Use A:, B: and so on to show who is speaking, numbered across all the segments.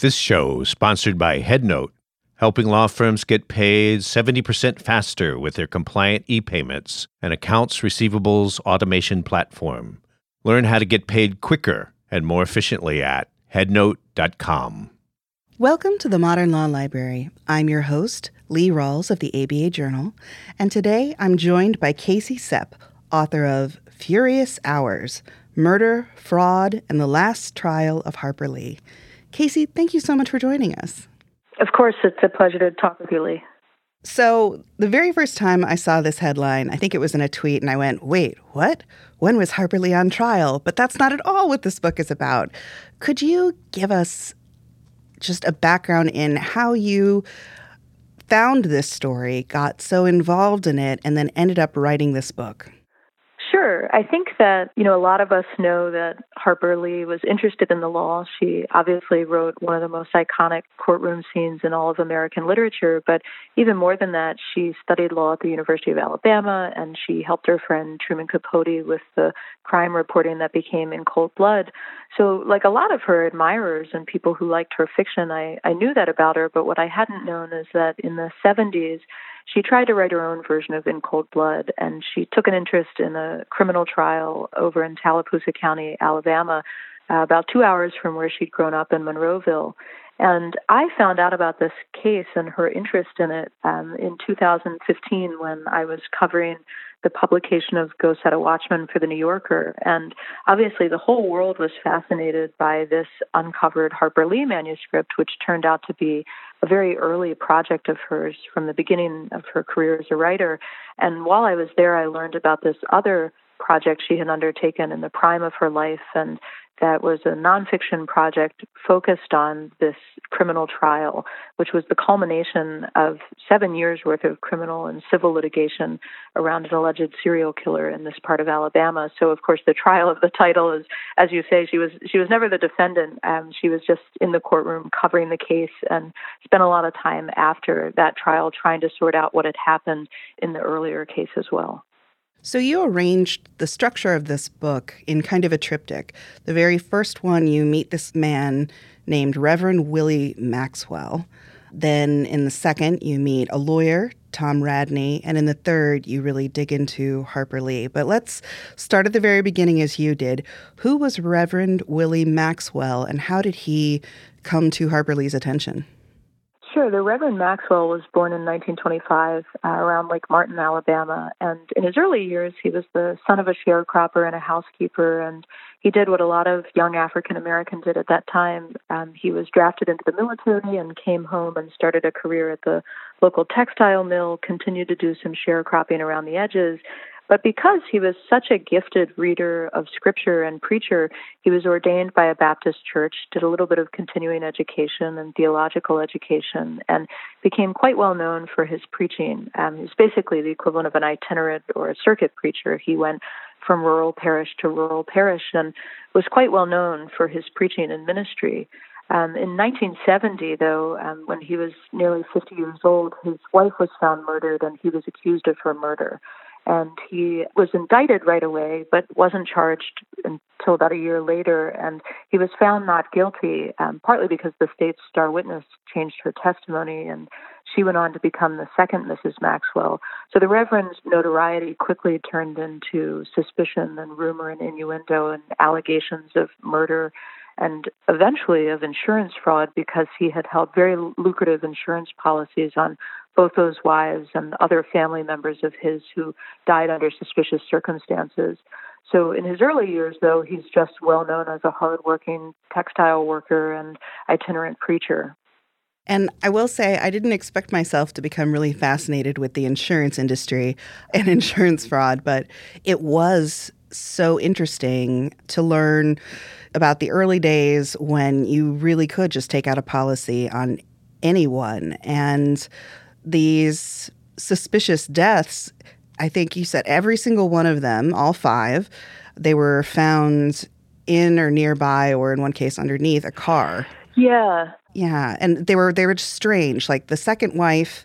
A: This show is sponsored by HeadNote, helping law firms get paid 70% faster with their compliant e-payments and accounts receivables automation platform. Learn how to get paid quicker and more efficiently at headnote.com.
B: Welcome to the Modern Law Library. I'm your host, Lee Rawles of the ABA Journal, and today I'm joined by Casey Cep, author of Furious Hours Murder, Fraud, and the Last Trial of Harper Lee. Casey, thank you so much for joining us.
C: Of course, it's a pleasure to talk with you, Lee.
B: So, the very first time I saw this headline, I think it was in a tweet, and I went, wait, what? When was Harper Lee on trial? But that's not at all what this book is about. Could you give us just a background in how you found this story, got so involved in it, and then ended up writing this book?
C: Sure. I think that, you know, a lot of us know that Harper Lee was interested in the law. She obviously wrote one of the most iconic courtroom scenes in all of American literature, but even more than that, she studied law at the University of Alabama and she helped her friend Truman Capote with the crime reporting that became In Cold Blood. So, like a lot of her admirers and people who liked her fiction, I, I knew that about her, but what I hadn't known is that in the 70s, she tried to write her own version of In Cold Blood, and she took an interest in a criminal trial over in Tallapoosa County, Alabama, uh, about two hours from where she'd grown up in Monroeville. And I found out about this case and her interest in it um, in 2015 when I was covering the publication of Go Set a Watchman for the New Yorker. And obviously, the whole world was fascinated by this uncovered Harper Lee manuscript, which turned out to be a very early project of hers from the beginning of her career as a writer. And while I was there, I learned about this other project she had undertaken in the prime of her life and that was a nonfiction project focused on this criminal trial, which was the culmination of seven years worth of criminal and civil litigation around an alleged serial killer in this part of Alabama. So, of course, the trial of the title is, as you say, she was she was never the defendant. Um, she was just in the courtroom covering the case and spent a lot of time after that trial trying to sort out what had happened in the earlier case as well.
B: So you arranged the structure of this book in kind of a triptych. The very first one, you meet this man named Reverend Willie Maxwell. Then in the second, you meet a lawyer, Tom Radney. And in the third, you really dig into Harper Lee. But let's start at the very beginning as you did. Who was Reverend Willie Maxwell and how did he come to Harper Lee's attention?
C: Sure. The Reverend Maxwell was born in 1925 uh, around Lake Martin, Alabama. And in his early years, he was the son of a sharecropper and a housekeeper. And he did what a lot of young African Americans did at that time. Um, he was drafted into the military and came home and started a career at the local textile mill, continued to do some sharecropping around the edges, but because he was such a gifted reader of scripture and preacher, he was ordained by a Baptist church, did a little bit of continuing education and theological education, and became quite well known for his preaching. Um, he was basically the equivalent of an itinerant or a circuit preacher. He went from rural parish to rural parish and was quite well known for his preaching and ministry. Um, in 1970, though, um, when he was nearly 50 years old, his wife was found murdered and he was accused of her murder and he was indicted right away, but wasn't charged until about a year later. And he was found not guilty, um, partly because the state's star witness changed her testimony, and she went on to become the second Mrs. Maxwell. So the Reverend's notoriety quickly turned into suspicion and rumor and innuendo and allegations of murder and eventually of insurance fraud because he had held very lucrative insurance policies on both those wives and other family members of his who died under suspicious circumstances. So in his early years, though, he's just well known as a hardworking textile worker and itinerant preacher.
B: And I will say, I didn't expect myself to become really fascinated with the insurance industry and insurance fraud, but it was so interesting to learn about the early days when you really could just take out a policy on anyone. And these suspicious deaths, I think you said every single one of them, all five, they were found in or nearby, or in one case underneath a car.
C: Yeah.
B: Yeah, and they were they were just strange. Like the second wife,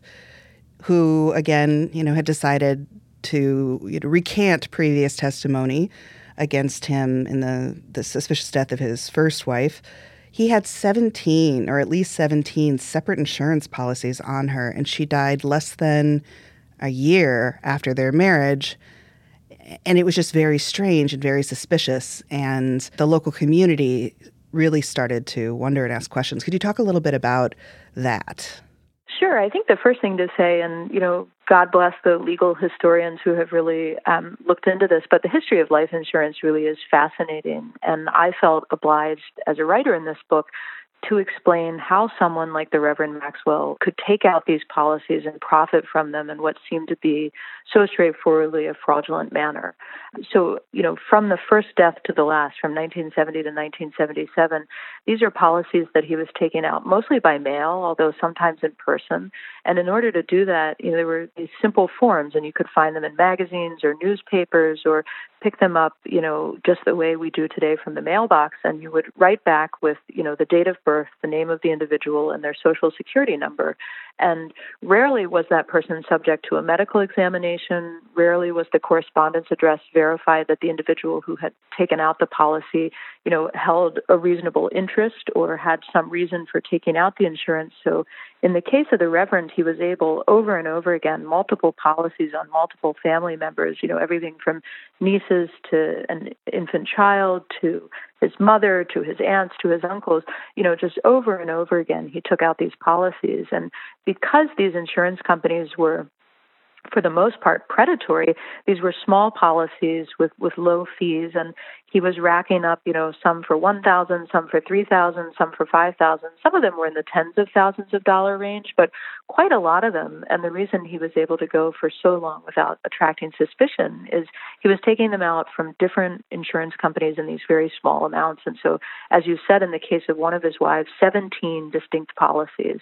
B: who again, you know, had decided to you know, recant previous testimony against him in the, the suspicious death of his first wife. He had 17, or at least 17, separate insurance policies on her, and she died less than a year after their marriage. And it was just very strange and very suspicious. And the local community really started to wonder and ask questions. Could you talk a little bit about that?
C: Sure. I think the first thing to say, and you know, God bless the legal historians who have really um, looked into this, but the history of life insurance really is fascinating. And I felt obliged as a writer in this book to explain how someone like the Reverend Maxwell could take out these policies and profit from them in what seemed to be so straightforwardly a fraudulent manner. So, you know, from the first death to the last, from 1970 to 1977, these are policies that he was taking out mostly by mail, although sometimes in person. And in order to do that, you know, there were these simple forms, and you could find them in magazines or newspapers or pick them up, you know, just the way we do today from the mailbox, and you would write back with, you know, the date of birth, the name of the individual, and their social security number. And rarely was that person subject to a medical examination. Rarely was the correspondence address verified that the individual who had taken out the policy, you know, held a reasonable interest or had some reason for taking out the insurance. So in the case of the Reverend, he was able over and over again, multiple policies on multiple family members, you know, everything from nieces to an infant child to his mother to his aunts to his uncles, you know, just over and over again, he took out these policies. And because these insurance companies were for the most part predatory. These were small policies with with low fees, and he was racking up, you know, some for one thousand, some for three thousand, some for five thousand. Some of them were in the tens of thousands of dollar range, but quite a lot of them. And the reason he was able to go for so long without attracting suspicion is he was taking them out from different insurance companies in these very small amounts. And so, as you said, in the case of one of his wives, seventeen distinct policies.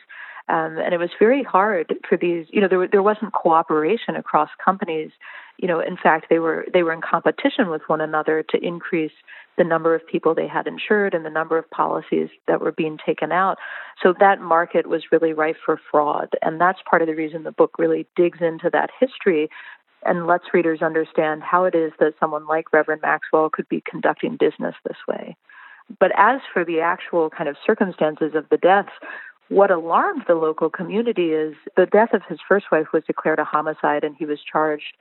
C: Um, and it was very hard for these. You know, there there wasn't cooperation across companies. You know, in fact, they were they were in competition with one another to increase the number of people they had insured and the number of policies that were being taken out. So that market was really rife for fraud, and that's part of the reason the book really digs into that history and lets readers understand how it is that someone like Reverend Maxwell could be conducting business this way. But as for the actual kind of circumstances of the deaths, what alarmed the local community is the death of his first wife was declared a homicide and he was charged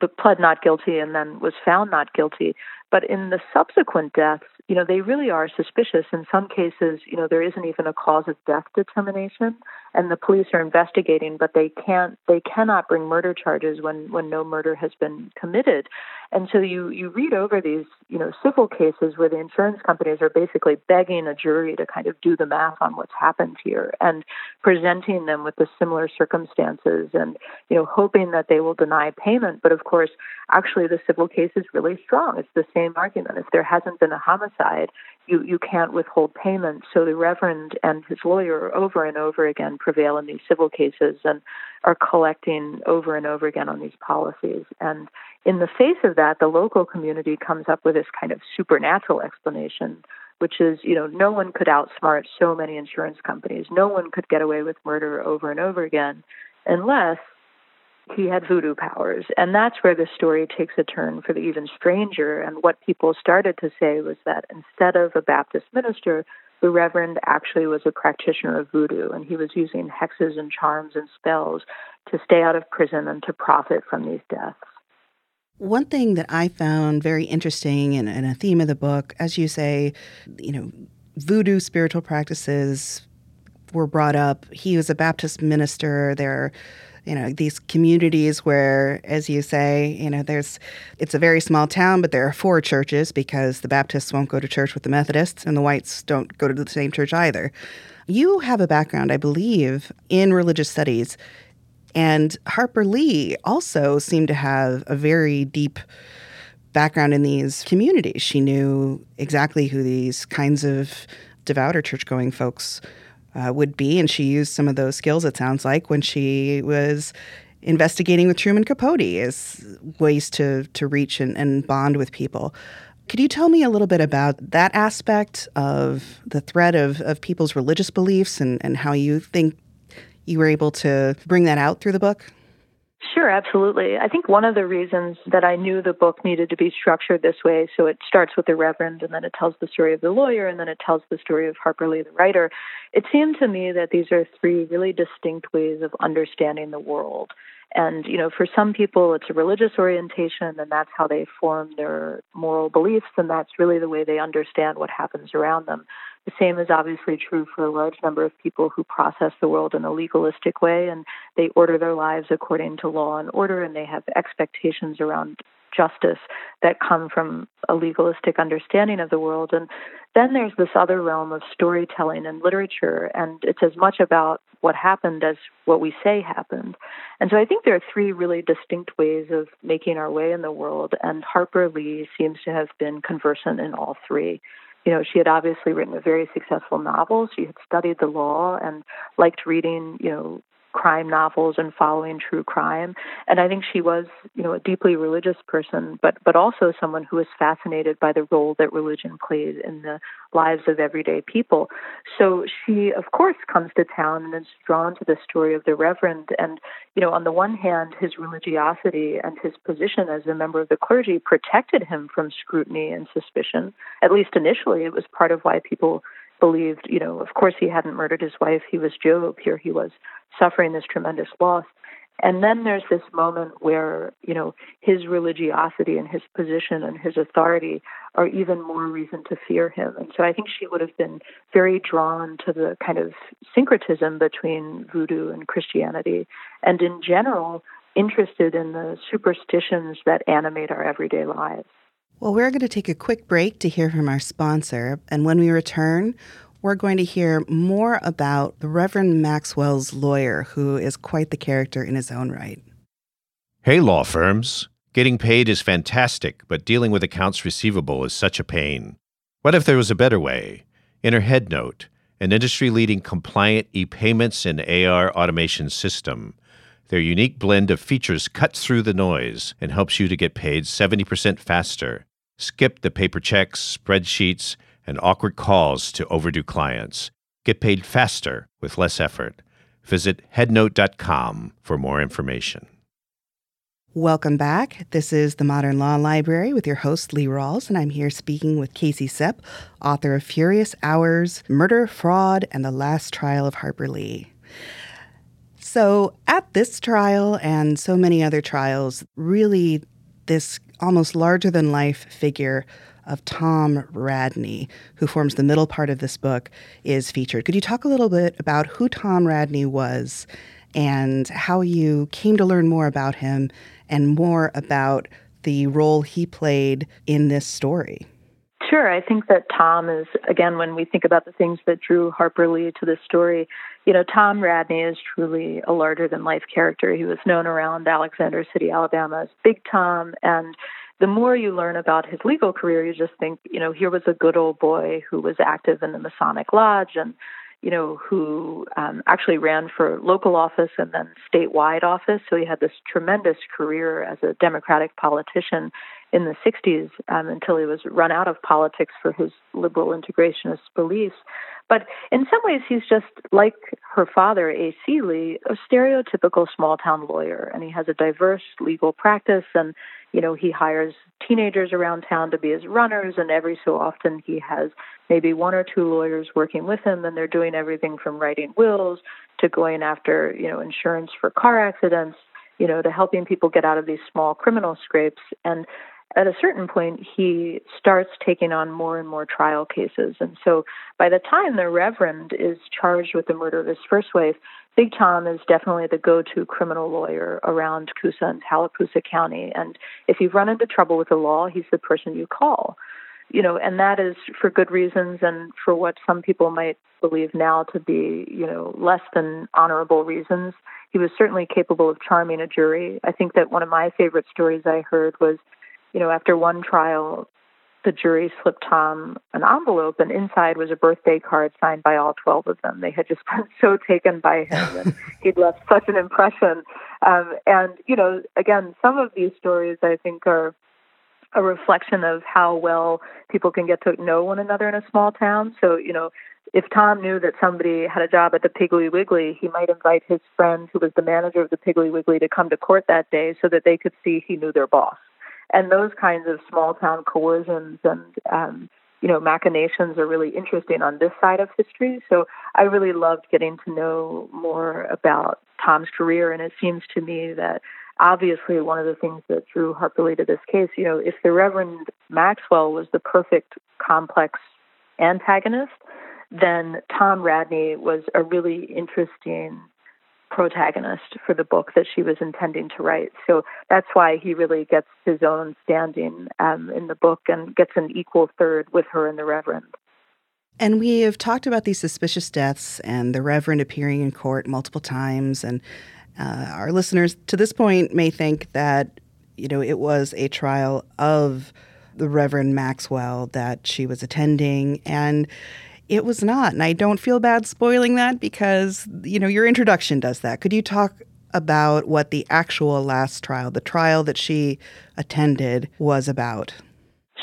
C: but pled not guilty and then was found not guilty. But in the subsequent deaths, you know, they really are suspicious. In some cases, you know, there isn't even a cause of death determination, and the police are investigating, but they can't, they cannot bring murder charges when when no murder has been committed. And so you you read over these, you know, civil cases where the insurance companies are basically begging a jury to kind of do the math on what's happened here and presenting them with the similar circumstances and you know hoping that they will deny payment. But of course, actually, the civil case is really strong. It's the same argument. If there hasn't been a homicide, you you can't withhold payment. So the reverend and his lawyer over and over again prevail in these civil cases and are collecting over and over again on these policies. And in the face of that, the local community comes up with this kind of supernatural explanation, which is, you know, no one could outsmart so many insurance companies. No one could get away with murder over and over again unless he had voodoo powers. And that's where the story takes a turn for the even stranger. And what people started to say was that instead of a Baptist minister, the Reverend actually was a practitioner of voodoo, and he was using hexes and charms and spells to stay out of prison and to profit from these deaths.
B: One thing that I found very interesting and, a theme of the book, as you say, you know, voodoo spiritual practices were brought up. He was a Baptist minister. There you know these communities where as you say you know there's it's a very small town but there are four churches because the baptists won't go to church with the methodists and the whites don't go to the same church either. You have a background i believe in religious studies and harper lee also seemed to have a very deep background in these communities. She knew exactly who these kinds of devout or church going folks uh, would be. And she used some of those skills, it sounds like, when she was investigating with Truman Capote as ways to, to reach and, and bond with people. Could you tell me a little bit about that aspect of the threat of, of people's religious beliefs and, and how you think you were able to bring that out through the book?
C: Sure, absolutely. I think one of the reasons that I knew the book needed to be structured this way, so it starts with the Reverend and then it tells the story of the lawyer and then it tells the story of Harper Lee, the writer, it seemed to me that these are three really distinct ways of understanding the world. And, you know, for some people it's a religious orientation and that's how they form their moral beliefs and that's really the way they understand what happens around them. The same is obviously true for a large number of people who process the world in a legalistic way and they order their lives according to law and order and they have expectations around justice that come from a legalistic understanding of the world. And then there's this other realm of storytelling and literature, and it's as much about what happened as what we say happened. And so I think there are three really distinct ways of making our way in the world, and Harper Lee seems to have been conversant in all three. You know, she had obviously written a very successful novel. She had studied the law and liked reading, you know, crime novels and following true crime. And I think she was, you know, a deeply religious person, but but also someone who was fascinated by the role that religion plays in the lives of everyday people. So she, of course, comes to town and is drawn to the story of the Reverend. And, you know, on the one hand, his religiosity and his position as a member of the clergy protected him from scrutiny and suspicion. At least initially, it was part of why people believed, you know, of course he hadn't murdered his wife. He was Job. Here he was suffering this tremendous loss. And then there's this moment where, you know, his religiosity and his position and his authority are even more reason to fear him. And so I think she would have been very drawn to the kind of syncretism between voodoo and Christianity, and in general, interested in the superstitions that animate our everyday lives.
B: Well, we're going to take a quick break to hear from our sponsor. And when we return, we're going to hear more about the Reverend Maxwell's lawyer, who is quite the character in his own right.
A: Hey, law firms. Getting paid is fantastic, but dealing with accounts receivable is such a pain. What if there was a better way? Enter HeadNote, an industry leading compliant e payments and AR automation system. Their unique blend of features cuts through the noise and helps you to get paid 70% faster Skip the paper checks, spreadsheets, and awkward calls to overdue clients. Get paid faster with less effort. Visit headnote.com for more information.
B: Welcome back. This is the Modern Law Library with your host, Lee Rawles, and I'm here speaking with Casey Cep, author of Furious Hours Murder, Fraud, and the Last Trial of Harper Lee. So, at this trial and so many other trials, really this almost larger than life figure of Tom Radney, who forms the middle part of this book, is featured. Could you talk a little bit about who Tom Radney was and how you came to learn more about him and more about the role he played in this story?
C: Sure. I think that Tom is, again, when we think about the things that drew Harper Lee to this story, you know, Tom Radney is truly a larger than life character. He was known around Alexander City, Alabama as Big Tom. And the more you learn about his legal career, you just think, you know, here was a good old boy who was active in the Masonic Lodge and, you know, who um, actually ran for local office and then statewide office. So he had this tremendous career as a Democratic politician in the 60s um, until he was run out of politics for his liberal integrationist beliefs. But in some ways, he's just like her father, A.C. Lee, a stereotypical small town lawyer. And he has a diverse legal practice. And, you know, he hires teenagers around town to be his runners. And every so often, he has maybe one or two lawyers working with him. And they're doing everything from writing wills to going after, you know, insurance for car accidents you know, to helping people get out of these small criminal scrapes. And at a certain point, he starts taking on more and more trial cases. And so by the time the Reverend is charged with the murder of his first wife, Big Tom is definitely the go to criminal lawyer around Coosa and Tallapoosa County. And if you've run into trouble with the law, he's the person you call. You know, and that is for good reasons and for what some people might believe now to be, you know, less than honorable reasons. He was certainly capable of charming a jury. I think that one of my favorite stories I heard was you know, after one trial, the jury slipped Tom an envelope, and inside was a birthday card signed by all 12 of them. They had just been so taken by him, and he'd left such an impression. Um, and, you know, again, some of these stories I think are a reflection of how well people can get to know one another in a small town. So, you know, if Tom knew that somebody had a job at the Piggly Wiggly, he might invite his friend who was the manager of the Piggly Wiggly to come to court that day so that they could see he knew their boss. And those kinds of small town coercions and um, you know machinations are really interesting on this side of history. So I really loved getting to know more about Tom's career, and it seems to me that obviously one of the things that drew Harper Lee to this case, you know, if the Reverend Maxwell was the perfect complex antagonist, then Tom Radney was a really interesting protagonist for the book that she was intending to write. So that's why he really gets his own standing um, in the book and gets an equal third with her and the Reverend.
B: And we have talked about these suspicious deaths and the Reverend appearing in court multiple times. And uh, our listeners to this point may think that, you know, it was a trial of the Reverend Maxwell that she was attending. And it was not. And I don't feel bad spoiling that because, you know, your introduction does that. Could you talk about what the actual last trial, the trial that she attended, was about?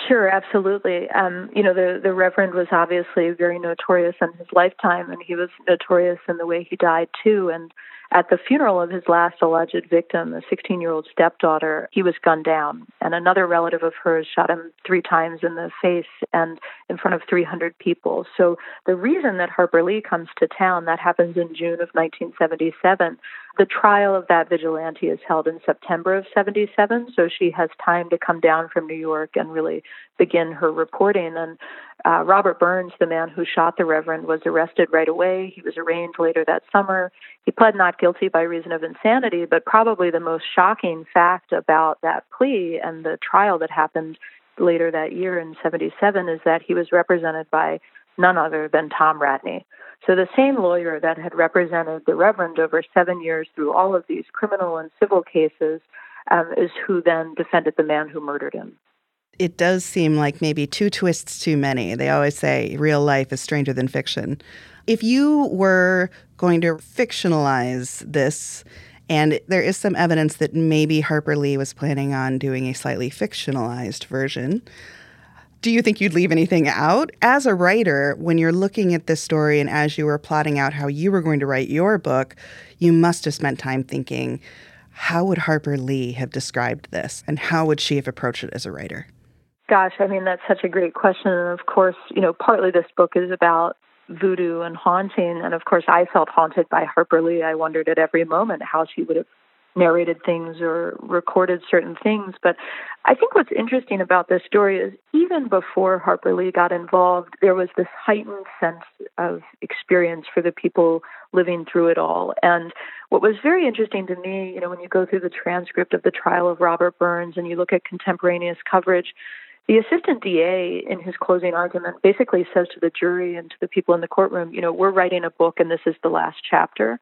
C: Sure, absolutely. Um, you know, the the Reverend was obviously very notorious in his lifetime, and he was notorious in the way he died too. And at the funeral of his last alleged victim, a 16 year old stepdaughter, he was gunned down. And another relative of hers shot him three times in the face and in front of 300 people. So the reason that Harper Lee comes to town, that happens in June of 1977. The trial of that vigilante is held in September of 77. So she has time to come down from New York and really begin her reporting. And uh, Robert Burns, the man who shot the Reverend, was arrested right away. He was arraigned later that summer. He pled not guilty by reason of insanity, but probably the most shocking fact about that plea and the trial that happened later that year in 77 is that he was represented by none other than Tom Radney. So the same lawyer that had represented the Reverend over seven years through all of these criminal and civil cases um, is who then defended the man who murdered him
B: it does seem like maybe two twists too many. They always say real life is stranger than fiction. If you were going to fictionalize this, and there is some evidence that maybe Harper Lee was planning on doing a slightly fictionalized version. Do you think you'd leave anything out? As a writer, when you're looking at this story and as you were plotting out how you were going to write your book, you must have spent time thinking, how would Harper Lee have described this? And how would she have approached it as a writer?
C: Gosh, I mean, that's such a great question. And of course, you know, partly this book is about voodoo and haunting. And of course, I felt haunted by Harper Lee. I wondered at every moment how she would have narrated things or recorded certain things. But I think what's interesting about this story is even before Harper Lee got involved, there was this heightened sense of experience for the people living through it all. And what was very interesting to me, you know, when you go through the transcript of the trial of Robert Burns and you look at contemporaneous coverage, the assistant DA, in his closing argument, basically says to the jury and to the people in the courtroom, you know, we're writing a book and this is the last chapter.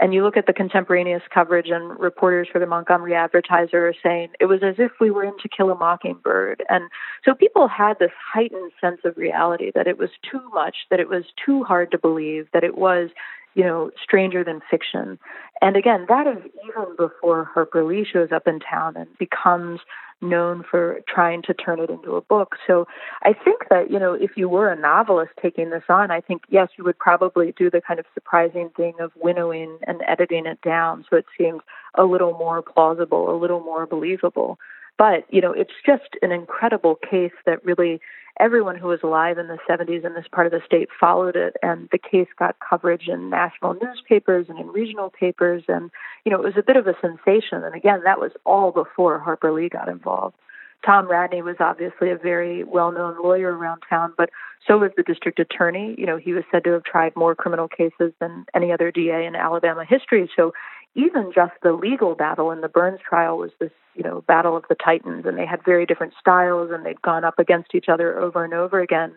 C: And you look at the contemporaneous coverage, and reporters for the Montgomery Advertiser are saying it was as if we were in To Kill a Mockingbird. And so people had this heightened sense of reality that it was too much, that it was too hard to believe, that it was, you know, stranger than fiction. And again, that is even before Harper Lee shows up in town and becomes known for trying to turn it into a book. So I think that, you know, if you were a novelist taking this on, I think, yes, you would probably do the kind of surprising thing of winnowing and editing it down so it seems a little more plausible, a little more believable. But, you know, it's just an incredible case that really everyone who was alive in the 70s in this part of the state followed it, and the case got coverage in national newspapers and in regional papers, and you know it was a bit of a sensation. And again, that was all before Harper Lee got involved. Tom Radney was obviously a very well-known lawyer around town, but so was the district attorney. You know, he was said to have tried more criminal cases than any other DA in Alabama history. So even just the legal battle in the Burns trial was this, you know, battle of the titans, and they had very different styles, and they'd gone up against each other over and over again.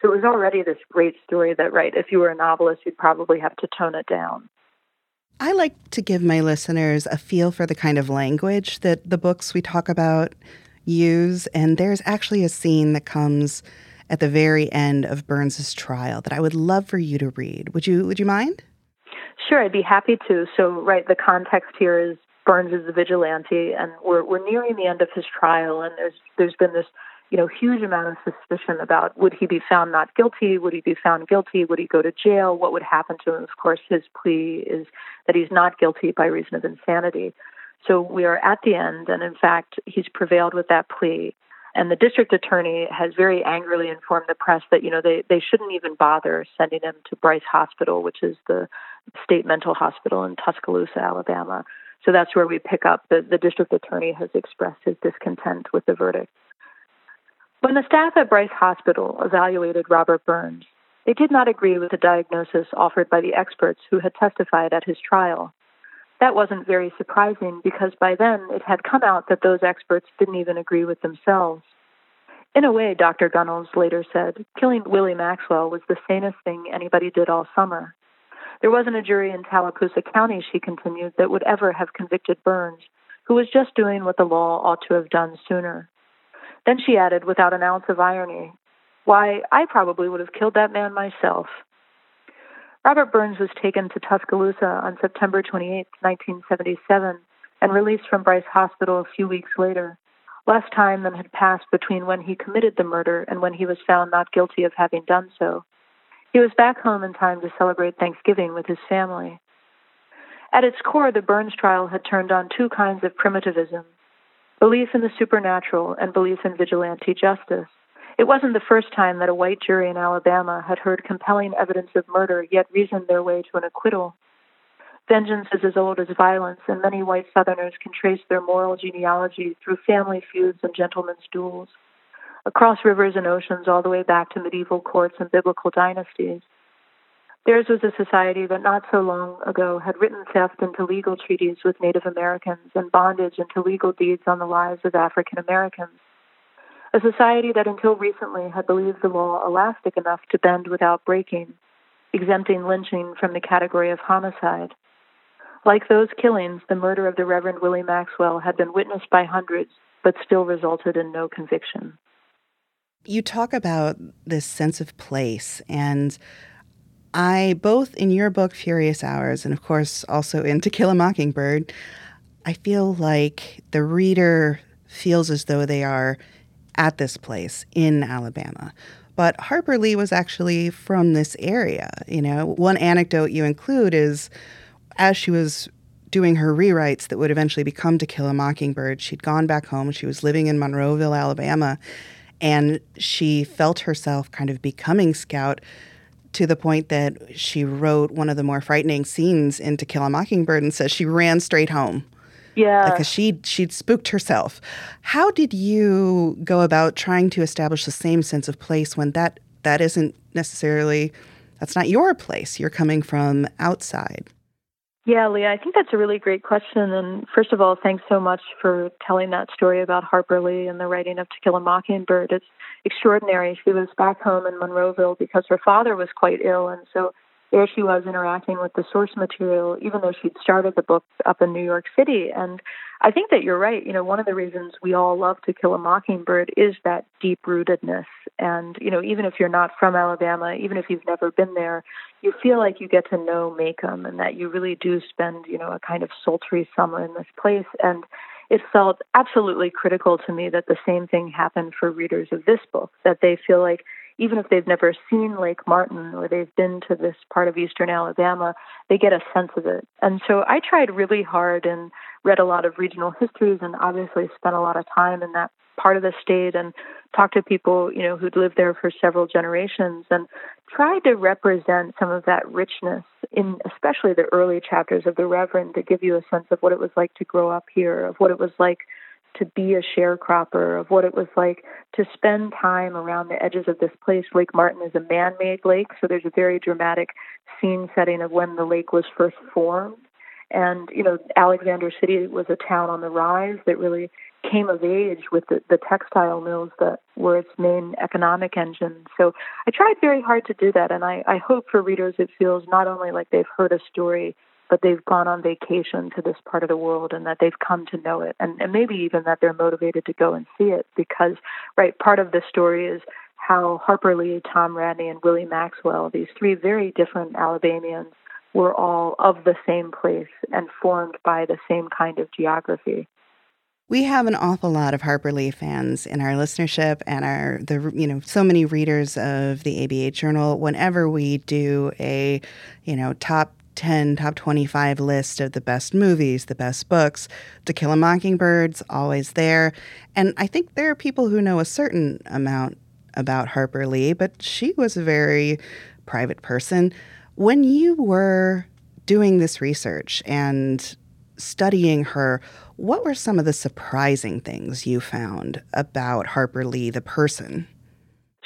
C: So it was already this great story that, right, if you were a novelist, you'd probably have to tone it down.
B: I like to give my listeners a feel for the kind of language that the books we talk about use, and there's actually a scene that comes at the very end of Burns's trial that I would love for you to read. Would you would you mind?
C: Sure, I'd be happy to. So, right, the context here is Burns is a vigilante, and we're we're nearing the end of his trial, and there's there's been this you know, huge amount of suspicion about would he be found not guilty? Would he be found guilty? Would he go to jail? What would happen to him? Of course, his plea is that he's not guilty by reason of insanity. So we are at the end, and in fact, he's prevailed with that plea. And the district attorney has very angrily informed the press that, you know, they, they shouldn't even bother sending him to Bryce Hospital, which is the state mental hospital in Tuscaloosa, Alabama. So that's where we pick up. The, the district attorney has expressed his discontent with the verdict. When the staff at Bryce Hospital evaluated Robert Burns, they did not agree with the diagnosis offered by the experts who had testified at his trial. That wasn't very surprising because by then it had come out that those experts didn't even agree with themselves. In a way, Dr. Gunnels later said, killing Willie Maxwell was the sanest thing anybody did all summer. There wasn't a jury in Tallapoosa County, she continued, that would ever have convicted Burns, who was just doing what the law ought to have done sooner. Then she added, without an ounce of irony, Why, I probably would have killed that man myself. Robert Burns was taken to Tuscaloosa on September 28, 1977, and released from Bryce Hospital a few weeks later, less time than had passed between when he committed the murder and when he was found not guilty of having done so. He was back home in time to celebrate Thanksgiving with his family. At its core, the Burns trial had turned on two kinds of primitivism belief in the supernatural and belief in vigilante justice. It wasn't the first time that a white jury in Alabama had heard compelling evidence of murder yet reasoned their way to an acquittal. Vengeance is as old as violence, and many white Southerners can trace their moral genealogy through family feuds and gentlemen's duels. Across rivers and oceans, all the way back to medieval courts and biblical dynasties. Theirs was a society that not so long ago had written theft into legal treaties with Native Americans and bondage into legal deeds on the lives of African Americans a society that until recently had believed the law elastic enough to bend without breaking, exempting lynching from the category of homicide. Like those killings, the murder of the Reverend Willie Maxwell had been witnessed by hundreds, but still resulted in no conviction.
B: You talk about this sense of place, and I, both in your book, Furious Hours, and of course also in To Kill a Mockingbird, I feel like the reader feels as though they are at this place in Alabama. But Harper Lee was actually from this area. You know, one anecdote you include is as she was doing her rewrites that would eventually become To Kill a Mockingbird, she'd gone back home. She was living in Monroeville, Alabama, and she felt herself kind of becoming Scout to the point that she wrote one of the more frightening scenes in To Kill a Mockingbird and says she ran straight home.
C: Yeah.
B: Because she she'd spooked herself. How did you go about trying to establish the same sense of place when that that isn't necessarily that's not your place. You're coming from outside.
C: Yeah, Leah, I think that's a really great question. And first of all, thanks so much for telling that story about Harper Lee and the writing of To Kill a Mockingbird. It's extraordinary. She was back home in Monroeville because her father was quite ill, and so there she was interacting with the source material, even though she'd started the book up in New York City. And I think that you're right. You know, one of the reasons we all love To Kill a Mockingbird is that deep rootedness. And, you know, even if you're not from Alabama, even if you've never been there, you feel like you get to know Maycomb and that you really do spend, you know, a kind of sultry summer in this place. And it felt absolutely critical to me that the same thing happened for readers of this book, that they feel like even if they've never seen Lake Martin or they've been to this part of eastern Alabama, they get a sense of it. And so I tried really hard and read a lot of regional histories and obviously spent a lot of time in that part of the state and talked to people, you know, who'd lived there for several generations and tried to represent some of that richness in especially the early chapters of the Reverend to give you a sense of what it was like to grow up here, of what it was like to be a sharecropper, of what it was like to spend time around the edges of this place. Lake Martin is a man made lake, so there's a very dramatic scene setting of when the lake was first formed. And, you know, Alexander City was a town on the rise that really came of age with the, the textile mills that were its main economic engine. So I tried very hard to do that, and I, I hope for readers it feels not only like they've heard a story but they've gone on vacation to this part of the world and that they've come to know it and, and maybe even that they're motivated to go and see it because right part of the story is how Harper Lee, Tom Radney, and Willie Maxwell, these three very different Alabamians, were all of the same place and formed by the same kind of geography.
B: We have an awful lot of Harper Lee fans in our listenership and our the you know so many readers of the ABA Journal. Whenever we do a you know top 10, top 25 list of the best movies, the best books. To Kill a Mockingbird's always there. And I think there are people who know a certain amount about Harper Lee, but she was a very private person. When you were doing this research and studying her, what were some of the surprising things you found about Harper Lee, the person?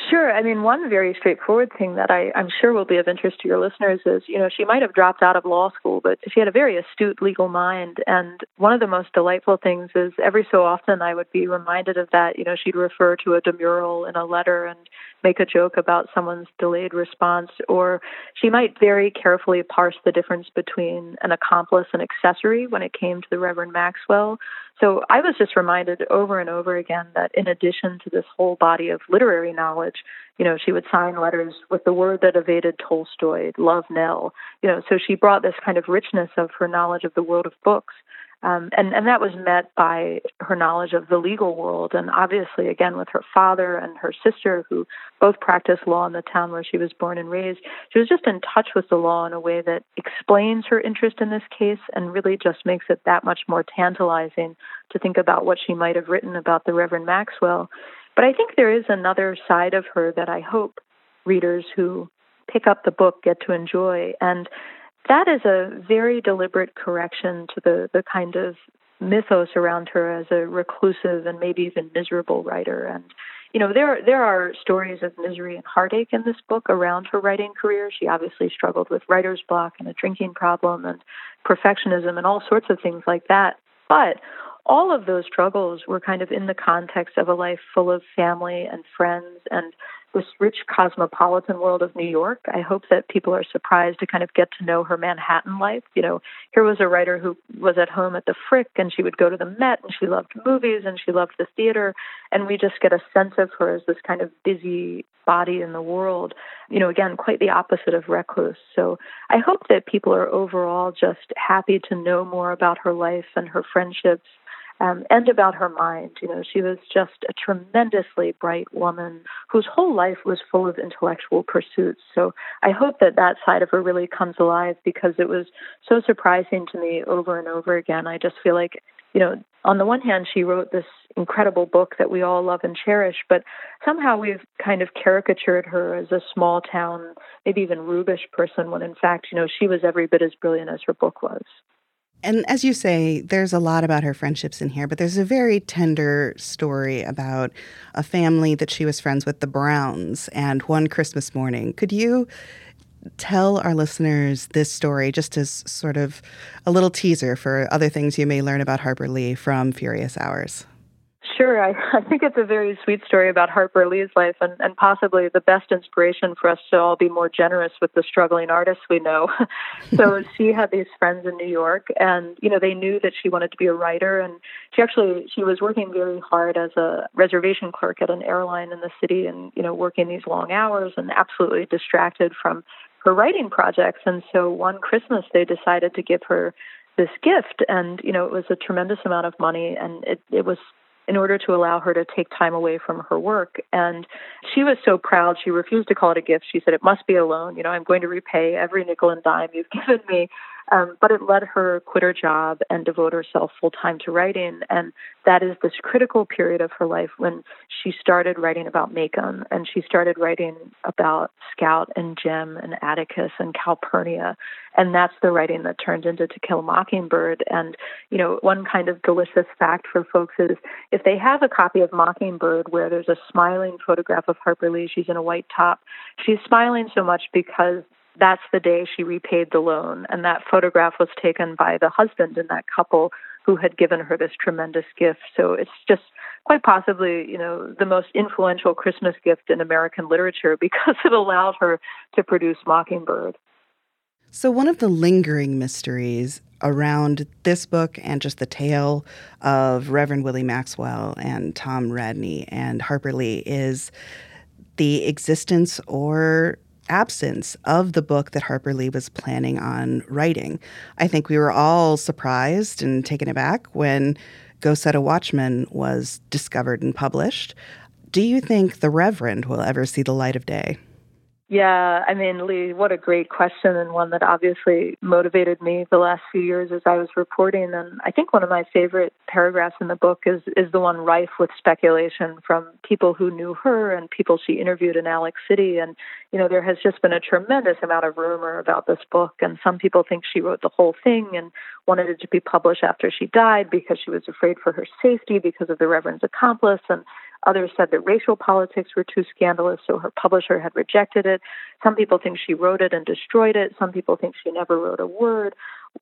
C: Sure. I mean, one very straightforward thing that I, I'm sure will be of interest to your listeners is, you know, she might have dropped out of law school, but she had a very astute legal mind. And one of the most delightful things is every so often I would be reminded of that. You know, she'd refer to a demurral in a letter and make a joke about someone's delayed response, or she might very carefully parse the difference between an accomplice and accessory when it came to the Reverend Maxwell. So I was just reminded over and over again that in addition to this whole body of literary knowledge, you know, she would sign letters with the word that evaded Tolstoy, love Nelle. You know, so she brought this kind of richness of her knowledge of the world of books um, and, and that was met by her knowledge of the legal world, and obviously, again, with her father and her sister, who both practiced law in the town where she was born and raised. She was just in touch with the law in a way that explains her interest in this case and really just makes it that much more tantalizing to think about what she might have written about the Reverend Maxwell. But I think there is another side of her that I hope readers who pick up the book get to enjoy. And that is a very deliberate correction to the, the kind of mythos around her as a reclusive and maybe even miserable writer. And you know, there there are stories of misery and heartache in this book around her writing career. She obviously struggled with writer's block and a drinking problem and perfectionism and all sorts of things like that. But all of those struggles were kind of in the context of a life full of family and friends and this rich cosmopolitan world of New York. I hope that people are surprised to kind of get to know her Manhattan life. You know, here was a writer who was at home at the Frick and she would go to the Met and she loved movies and she loved the theater. And we just get a sense of her as this kind of busy body in the world. You know, again, quite the opposite of recluse. So I hope that people are overall just happy to know more about her life and her friendships um, and about her mind. You know, she was just a tremendously bright woman whose whole life was full of intellectual pursuits. So I hope that that side of her really comes alive because it was so surprising to me over and over again. I just feel like, you know, on the one hand, she wrote this incredible book that we all love and cherish, but somehow we've kind of caricatured her as a small town, maybe even rubish person, when in fact, you know, she was every bit as brilliant as her book was.
B: And as you say, there's a lot about her friendships in here, but there's a very tender story about a family that she was friends with, the Browns, and one Christmas morning. Could you tell our listeners this story just as sort of a little teaser for other things you may learn about Harper Lee from Furious Hours?
C: Sure. I, I think it's a very sweet story about Harper Lee's life and, and possibly the best inspiration for us to all be more generous with the struggling artists we know. so she had these friends in New York and, you know, they knew that she wanted to be a writer and she actually she was working very hard as a reservation clerk at an airline in the city and, you know, working these long hours and absolutely distracted from her writing projects. And so one Christmas they decided to give her this gift and you know it was a tremendous amount of money and it it was in order to allow her to take time away from her work. And she was so proud, she refused to call it a gift. She said, It must be a loan. You know, I'm going to repay every nickel and dime you've given me. Um, but it let her quit her job and devote herself full time to writing. And that is this critical period of her life when she started writing about Maycomb and she started writing about Scout and Jem and Atticus and Calpurnia. And that's the writing that turned into To Kill a Mockingbird. And, you know, one kind of delicious fact for folks is if they have a copy of Mockingbird where there's a smiling photograph of Harper Lee, she's in a white top, she's smiling so much because that's the day she repaid the loan. And that photograph was taken by the husband in that couple who had given her this tremendous gift. So it's just quite possibly, you know, the most influential Christmas gift in American literature because it allowed her to produce Mockingbird.
B: So, one of the lingering mysteries around this book and just the tale of Reverend Willie Maxwell and Tom Radney and Harper Lee is the existence or absence of the book that Harper Lee was planning on writing. I think we were all surprised and taken aback when Go Set a Watchman was discovered and published. Do you think The Reverend will ever see the light of day?
C: Yeah, I mean, Lee, what a great question, and one that obviously motivated me the last few years as I was reporting. And I think one of my favorite paragraphs in the book is is the one rife with speculation from people who knew her and people she interviewed in Alex City. And you know, there has just been a tremendous amount of rumor about this book, and some people think she wrote the whole thing and wanted it to be published after she died because she was afraid for her safety because of the Reverend's accomplice and Others said that racial politics were too scandalous, so her publisher had rejected it. Some people think she wrote it and destroyed it. Some people think she never wrote a word.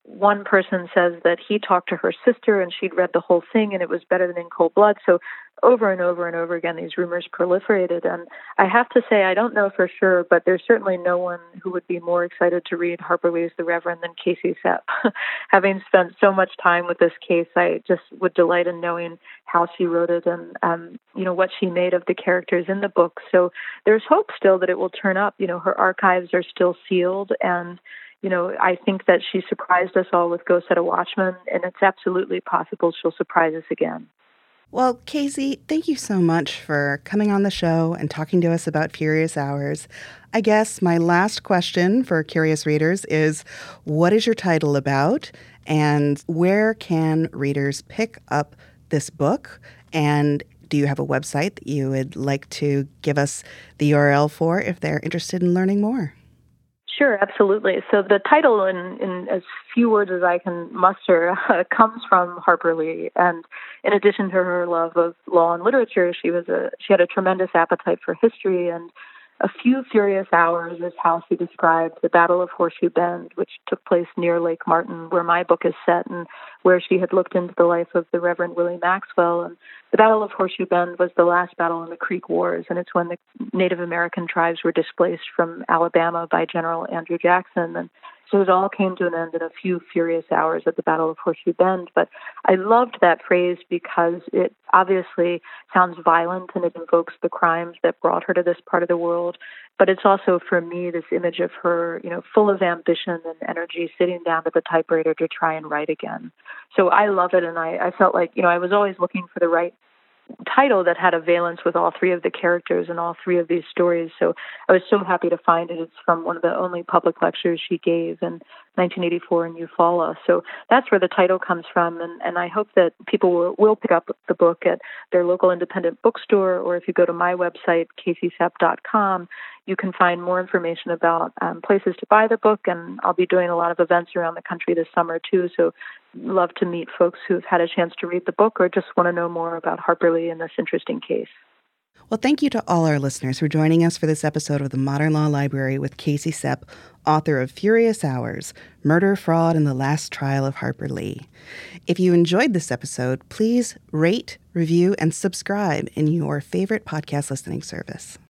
C: One person says that he talked to her sister and she'd read the whole thing and it was better than in cold blood. So over and over and over again, these rumors proliferated. And I have to say, I don't know for sure, but there's certainly no one who would be more excited to read Harper Lee's The Reverend than Casey Cep. Having spent so much time with this case, I just would delight in knowing how she wrote it and, um, you know, what she made of the characters in the book. So there's hope still that it will turn up. You know, her archives are still sealed and you know, I think that she surprised us all with Go Set a Watchman, and it's absolutely possible she'll surprise us again.
B: Well, Casey, thank you so much for coming on the show and talking to us about Furious Hours. I guess my last question for curious readers is what is your title about and where can readers pick up this book? And do you have a website that you would like to give us the URL for if they're interested in learning more?
C: Sure, absolutely. So the title, in, in as few words as I can muster, uh, comes from Harper Lee. And in addition to her love of law and literature, she was a she had a tremendous appetite for history and a few furious hours is how she described the Battle of Horseshoe Bend, which took place near Lake Martin, where my book is set, and where she had looked into the life of the Reverend Willie Maxwell. And the Battle of Horseshoe Bend was the last battle in the Creek Wars, and it's when the Native American tribes were displaced from Alabama by General Andrew Jackson. And so it all came to an end in a few furious hours at the Battle of Horseshoe Bend. But I loved that phrase because it obviously sounds violent and it invokes the crimes that brought her to this part of the world. But it's also for me this image of her, you know, full of ambition and energy, sitting down at the typewriter to try and write again. So I love it, and I, I felt like, you know, I was always looking for the right title that had a valence with all three of the characters and all three of these stories. So I was so happy to find it. It's from one of the only public lectures she gave in 1984 in Eufaula. So that's where the title comes from. And, and I hope that people will, will pick up the book at their local independent bookstore, or if you go to my website, caseycep.com, you can find more information about um, places to buy the book. And I'll be doing a lot of events around the country this summer, too. So love to meet folks who've had a chance to read the book or just want to know more about Harper Lee and this interesting case.
B: Well, thank you to all our listeners for joining us for this episode of the Modern Law Library with Casey Cep, author of Furious Hours Murder, Fraud, and the Last Trial of Harper Lee. If you enjoyed this episode, please rate, review, and subscribe in your favorite podcast listening service.